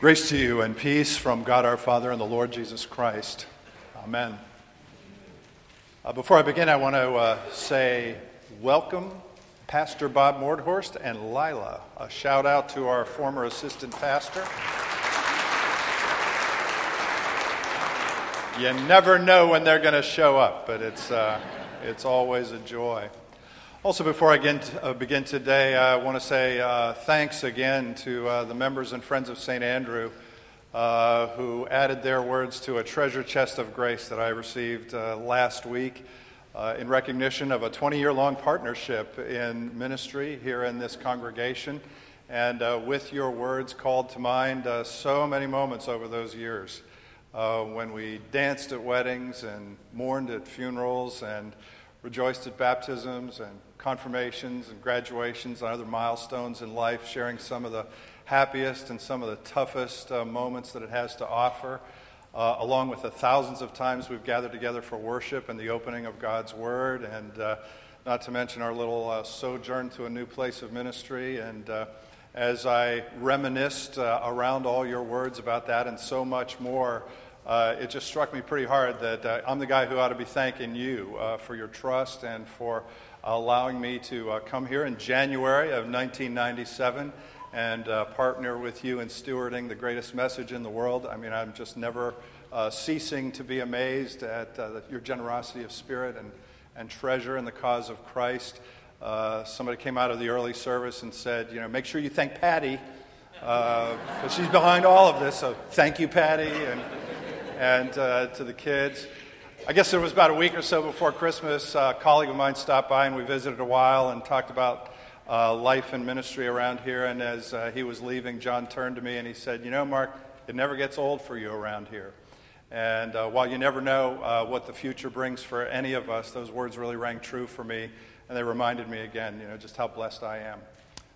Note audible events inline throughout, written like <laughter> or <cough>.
Grace to you and peace from God our Father and the Lord Jesus Christ. Amen. Uh, before I begin, I want to uh, say welcome, Pastor Bob Mordhorst and Lila. A shout out to our former assistant pastor. You never know when they're going to show up, but it's, uh, it's always a joy. Also, before I begin, uh, begin today, I want to say uh, thanks again to uh, the members and friends of St. Andrew uh, who added their words to a treasure chest of grace that I received uh, last week uh, in recognition of a 20 year long partnership in ministry here in this congregation. And with your words called to mind so many moments over those years when we danced at weddings and mourned at funerals and rejoiced at baptisms and confirmations and graduations and other milestones in life, sharing some of the happiest and some of the toughest uh, moments that it has to offer, uh, along with the thousands of times we've gathered together for worship and the opening of God's Word, and uh, not to mention our little uh, sojourn to a new place of ministry. And uh, as I reminisced uh, around all your words about that and so much more, it just struck me pretty hard that I'm the guy who ought to be thanking you for your trust and for allowing me to uh, come here in January of 1997 and uh, partner with you in stewarding the greatest message in the world. I mean, I'm just never uh, ceasing to be amazed at uh, your generosity of spirit and, and treasure in the cause of Christ. Uh, somebody came out of the early service and said, you know, make sure you thank Patty, because uh, she's behind all of this. So thank you, Patty, and, and to the kids. I guess it was about a week or so before Christmas. A colleague of mine stopped by and we visited a while and talked about uh, life and ministry around here. And as uh, he was leaving, John turned to me and he said, You know, Mark, it never gets old for you around here. And uh, while you never know uh, what the future brings for any of us, those words really rang true for me. And they reminded me again, you know, just how blessed I am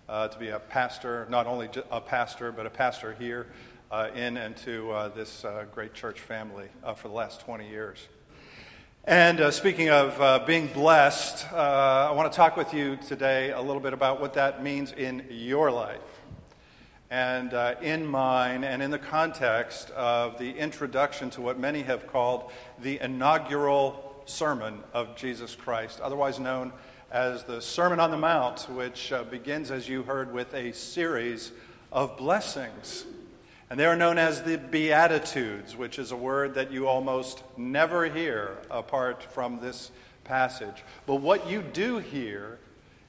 uh, to be a pastor, not only a pastor, but a pastor here uh, in and to this great church family for the last 20 years. And uh, speaking of uh, being blessed, uh, I want to talk with you today a little bit about what that means in your life. And uh, in mine, and in the context of the introduction to what many have called the inaugural sermon of Jesus Christ, otherwise known as the Sermon on the Mount, which uh, begins, as you heard, with a series of blessings. And they are known as the Beatitudes, which is a word that you almost never hear apart from this passage. But what you do hear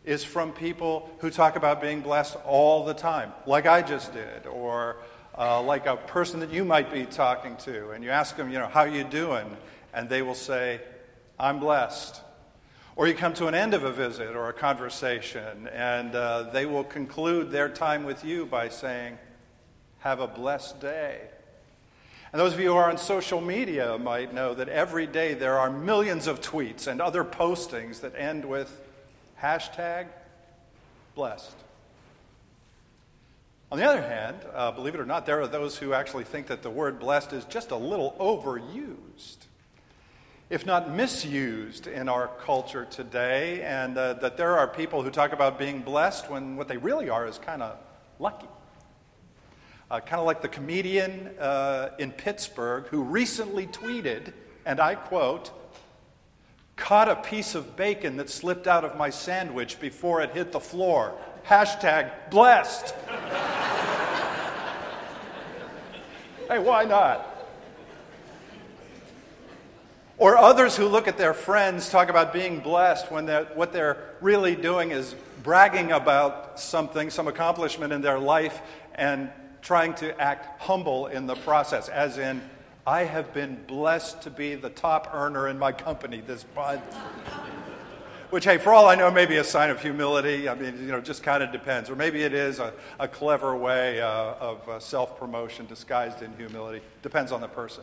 is from people who talk about being blessed all the time, like I just did, or uh, like a person that you might be talking to, and you ask them, you know, how you doing? And they will say, I'm blessed. Or you come to an end of a visit or a conversation, and uh, they will conclude their time with you by saying, have a blessed day. And those of you who are on social media might know that every day there are millions of tweets and other postings that end with hashtag blessed. On the other hand, uh, believe it or not, there are those who actually think that the word blessed is just a little overused, if not misused, in our culture today, and uh, that there are people who talk about being blessed when what they really are is kind of lucky. Uh, kind of like the comedian uh, in Pittsburgh who recently tweeted, and I quote, caught a piece of bacon that slipped out of my sandwich before it hit the floor. Hashtag blessed. <laughs> hey, why not? Or others who look at their friends talk about being blessed when they're, what they're really doing is bragging about something, some accomplishment in their life, and trying to act humble in the process, as in, I have been blessed to be the top earner in my company this month. <laughs> Which, hey, for all I know, may be a sign of humility. I mean, you know, just kind of depends. Or maybe it is a, a clever way uh, of uh, self promotion disguised in humility. Depends on the person.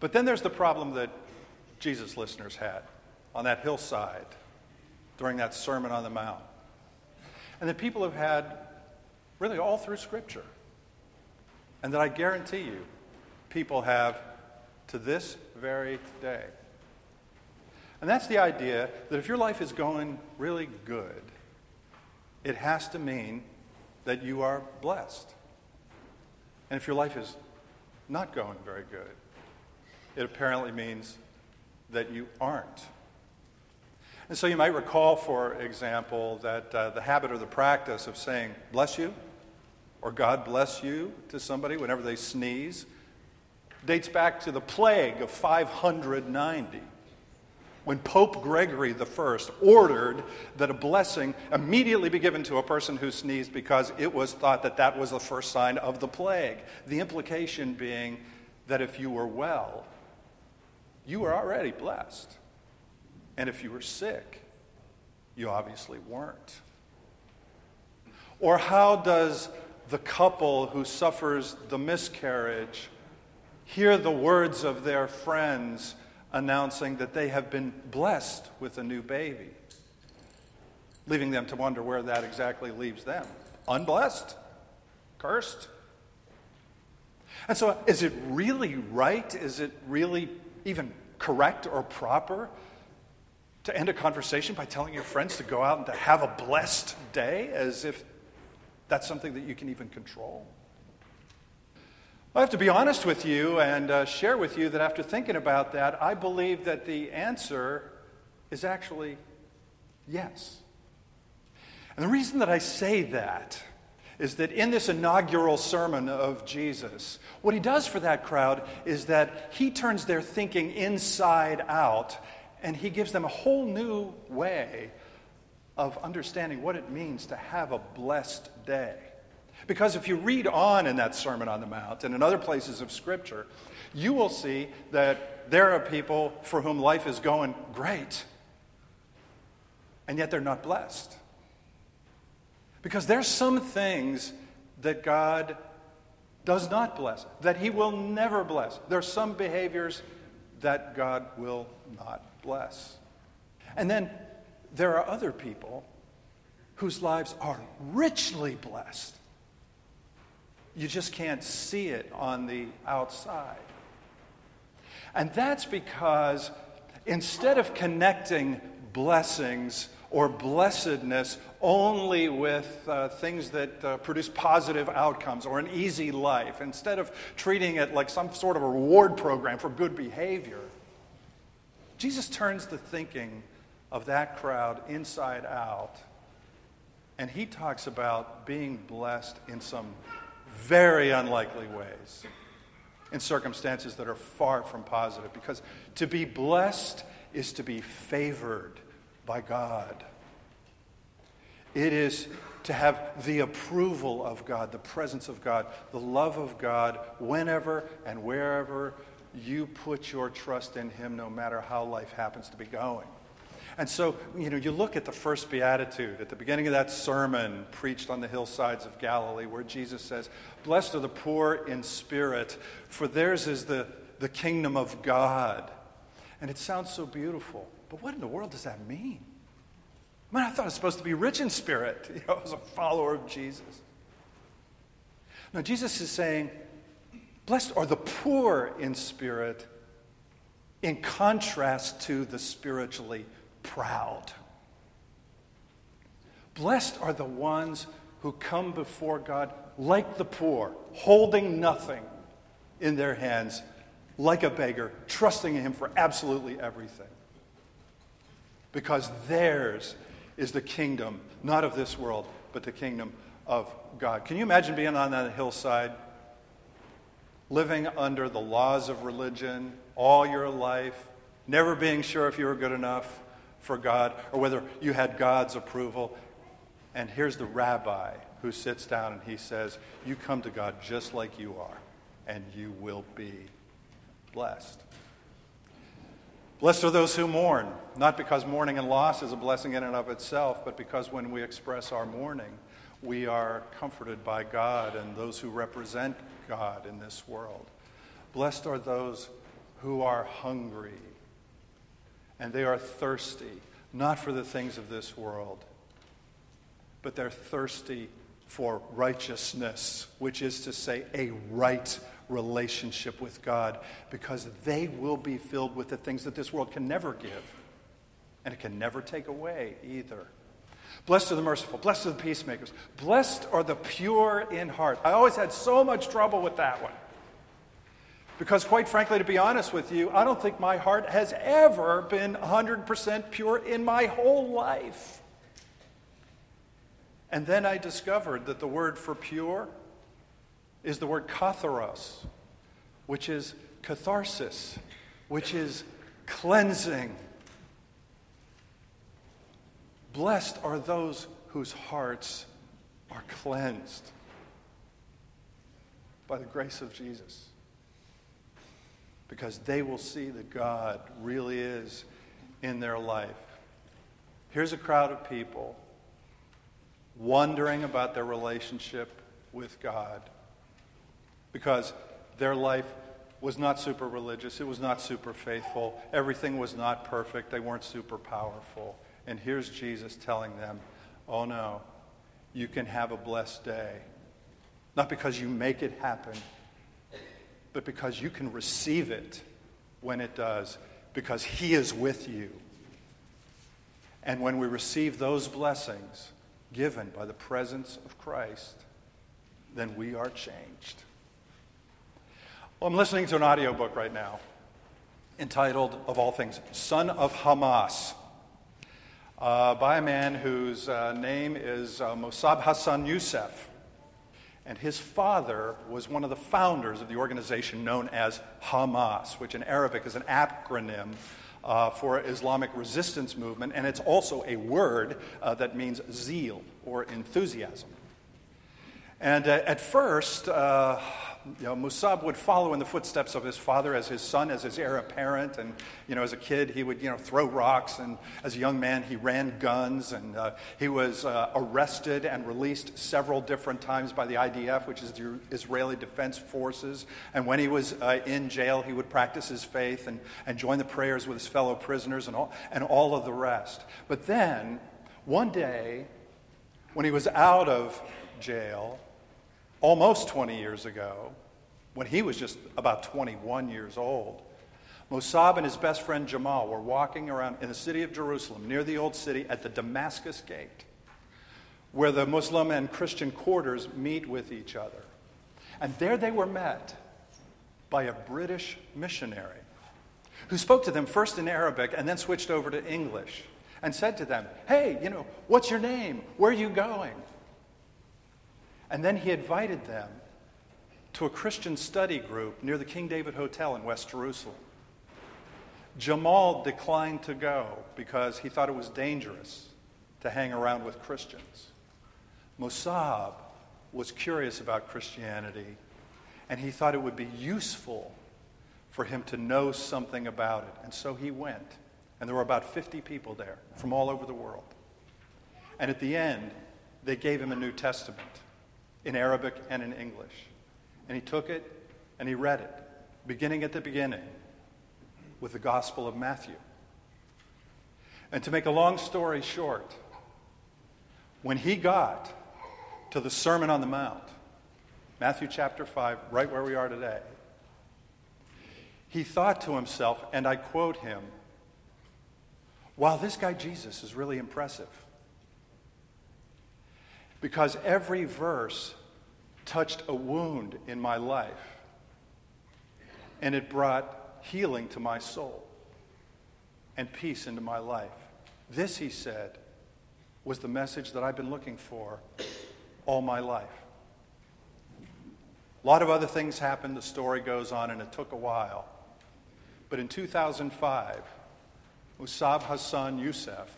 But then there's the problem that Jesus' listeners had on that hillside during that Sermon on the Mount. And that people have had really all through Scripture. And that I guarantee you, people have to this very day. And that's the idea that if your life is going really good, it has to mean that you are blessed. And if your life is not going very good, it apparently means that you aren't. And so you might recall, for example, that uh, the habit or the practice of saying, bless you, or God bless you to somebody whenever they sneeze, dates back to the plague of 590 when Pope Gregory I ordered that a blessing immediately be given to a person who sneezed because it was thought that that was the first sign of the plague. The implication being that if you were well, you were already blessed. And if you were sick, you obviously weren't. Or how does the couple who suffers the miscarriage hear the words of their friends? announcing that they have been blessed with a new baby, leaving them to wonder where that exactly leaves them. Unblessed? Cursed? And so, is it really right? Is it really even correct or proper to end a conversation by telling your friends to go out and to have a blessed day as if that's something that you can even control? I have to be honest with you and uh, share with you that after thinking about that, I believe that the answer is actually yes. And the reason that I say that is that in this inaugural sermon of Jesus, what he does for that crowd is that he turns their thinking inside out and he gives them a whole new way of understanding what it means to have a blessed day. Because if you read on in that Sermon on the Mount and in other places of Scripture, you will see that there are people for whom life is going great, and yet they're not blessed. Because there's some things that God does not bless, that He will never bless. There are some behaviors that God will not bless. And then there are other people whose lives are richly blessed. You just can't see it on the outside. And that's because instead of connecting blessings or blessedness only with uh, things that uh, produce positive outcomes or an easy life, instead of treating it like some sort of a reward program for good behavior, Jesus turns the thinking of that crowd inside out. And he talks about being blessed in some very unlikely ways in circumstances that are far from positive. Because to be blessed is to be favored by God. It is to have the approval of God, the presence of God, the love of God whenever and wherever you put your trust in Him, no matter how life happens to be going. And so, you know, you look at the first beatitude at the beginning of that sermon preached on the hillsides of Galilee, where Jesus says, Blessed are the poor in spirit, for theirs is the, the kingdom of God. And it sounds so beautiful. But what in the world does that mean? I mean, I thought I was supposed to be rich in spirit, <laughs> you know, as a follower of Jesus. Now, Jesus is saying, Blessed are the poor in spirit, in contrast to the spiritually proud. Blessed are the ones who come before God like the poor, holding nothing in their hands, like a beggar, trusting in Him for absolutely everything. Because theirs is the kingdom, not of this world, but the kingdom of God. Can you imagine being on that hillside, living under the laws of religion all your life, never being sure if you were good enough? for God or whether you had God's approval. And here's the rabbi who sits down and he says, You come to God just like you are, and you will be blessed. Blessed are those who mourn, not because mourning and loss is a blessing in and of itself, but because when we express our mourning, we are comforted by God and those who represent God in this world. Blessed are those who are hungry and they are thirsty, not for the things of this world, but they're thirsty for righteousness, which is to say, a right relationship with God, because they will be filled with the things that this world can never give, and it can never take away either. Blessed are the merciful. Blessed are the peacemakers. Blessed are the pure in heart. I always had so much trouble with that one. Because, quite frankly, to be honest with you, I don't think my heart has ever been 100% pure in my whole life. And then I discovered that the word for pure is the word katharos, which is catharsis, which is cleansing. Blessed are those whose hearts are cleansed by the grace of Jesus. Because they will see that God really is in their life. Here's a crowd of people wondering about their relationship with God because their life was not super religious, it was not super faithful, everything was not perfect, they weren't super powerful. And here's Jesus telling them, oh no, you can have a blessed day. Not because you make it happen, but because you can receive it when it does, because He is with you. And when we receive those blessings given by the presence of Christ, then we are changed. Well, I'm listening to an audiobook right now entitled, of all things, Son of Hamas uh, by a man whose uh, name is uh, Mossab Hassan Youssef. And his father was one of the founders of the organization known as Hamas, which in Arabic is an acronym uh, for Islamic resistance movement, and it's also a word uh, that means zeal or enthusiasm. And uh, at first, uh, you know, Mossab would follow in the footsteps of his father as his son, as his heir apparent. And, you know, as a kid, he would, you know, throw rocks. And as a young man, he ran guns. And uh, he was uh, arrested and released several different times by the IDF, which is the Israeli Defense Forces. And when he was uh, in jail, he would practice his faith and, and join the prayers with his fellow prisoners and all, and all of the rest. But then, one day, when he was out of jail, almost 20 years ago, when he was just about 21 years old, Mossab and his best friend Jamal were walking around in the city of Jerusalem, near the old city, at the Damascus Gate, where the Muslim and Christian quarters meet with each other. And there they were met by a British missionary who spoke to them first in Arabic and then switched over to English and said to them, Hey, you know, what's your name? Where are you going? And then he invited them to a Christian study group near the King David Hotel in West Jerusalem. Jamal declined to go because he thought it was dangerous to hang around with Christians. Mossab was curious about Christianity, and he thought it would be useful for him to know something about it. And so he went. And there were about 50 people there from all over the world. And at the end, they gave him a New Testament in Arabic and in English. And he took it and he read it, beginning at the beginning with the Gospel of Matthew. And to make a long story short, when he got to the Sermon on the Mount, Matthew chapter 5, right where we are today, he thought to himself, and I quote him, Wow, this guy Jesus is really impressive because every verse touched a wound in my life and it brought healing to my soul and peace into my life. This, he said, was the message that I've been looking for all my life. A lot of other things happened, the story goes on, and it took a while. But in 2005, Mossab Hassan Youssef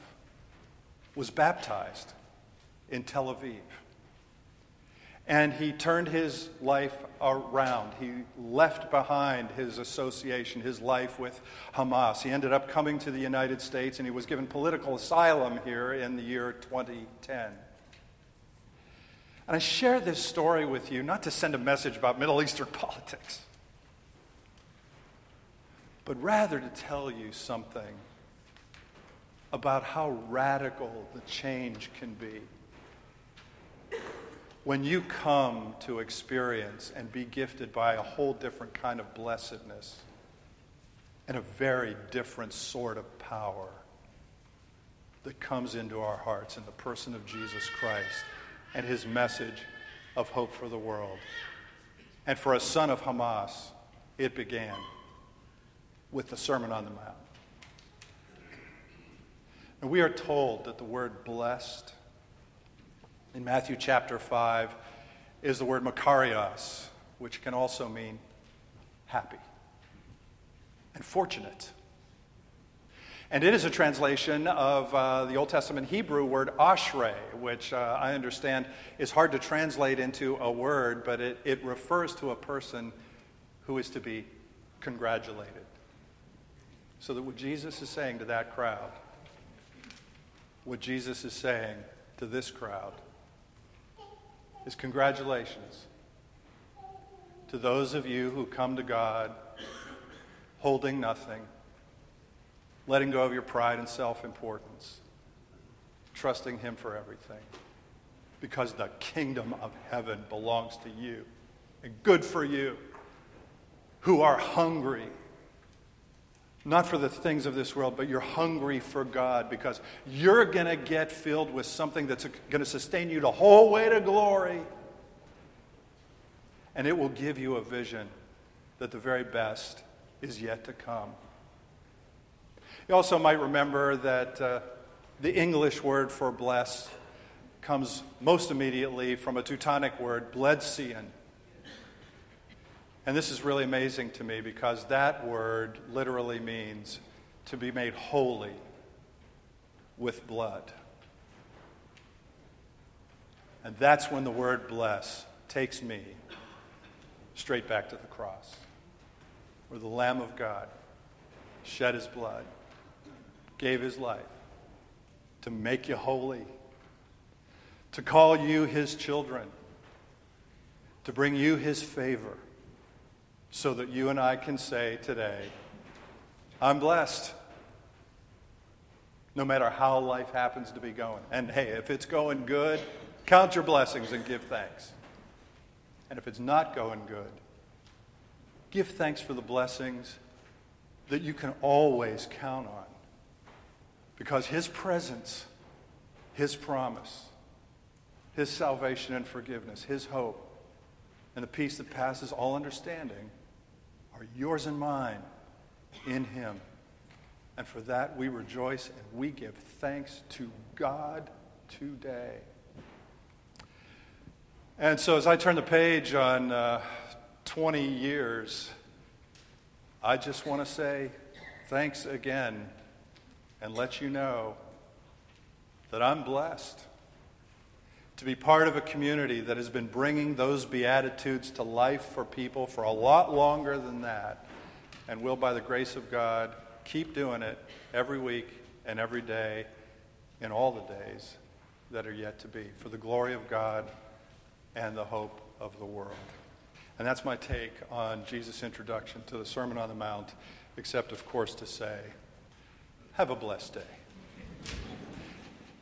was baptized in Tel Aviv. And he turned his life around. He left behind his association, his life with Hamas. He ended up coming to the United States and he was given political asylum here in the year 2010. And I share this story with you not to send a message about Middle Eastern <laughs> politics, but rather to tell you something about how radical the change can be when you come to experience and be gifted by a whole different kind of blessedness and a very different sort of power, that comes into our hearts in the person of Jesus Christ and his message of hope for the world. And for a son of Hamas, it began with the Sermon on the Mount. And we are told that the word blessed in Matthew chapter 5 is the word makarios, which can also mean happy and fortunate. And it is a translation of uh, the Old Testament Hebrew word ashrei, which uh, I understand is hard to translate into a word, but it, it refers to a person who is to be congratulated. So that what Jesus is saying to that crowd, what Jesus is saying to this crowd, is congratulations to those of you who come to God holding nothing, letting go of your pride and self importance, trusting Him for everything. Because the kingdom of heaven belongs to you. And good for you who are hungry not for the things of this world, but you're hungry for God because you're going to get filled with something that's going to sustain you the whole way to glory. And it will give you a vision that the very best is yet to come. You also might remember that uh, the English word for blessed comes most immediately from a Teutonic word, bledsian and this is really amazing to me because that word literally means to be made holy with blood. And that's when the word bless takes me straight back to the cross, where the Lamb of God shed his blood, gave his life to make you holy, to call you his children, to bring you his favor so that you and I can say today, I'm blessed. No matter how life happens to be going. And hey, if it's going good, count your blessings and give thanks. And if it's not going good, give thanks for the blessings that you can always count on. Because His presence, His promise, His salvation and forgiveness, His hope, and the peace that passes all understanding are yours and mine in Him. And for that we rejoice and we give thanks to God today. And so as I turn the page on uh, 20 years, I just want to say thanks again and let you know that I'm blessed to be part of a community that has been bringing those Beatitudes to life for people for a lot longer than that, and will, by the grace of God, keep doing it every week and every day in all the days that are yet to be, for the glory of God and the hope of the world. And that's my take on Jesus' introduction to the Sermon on the Mount, except, of course, to say, have a blessed day.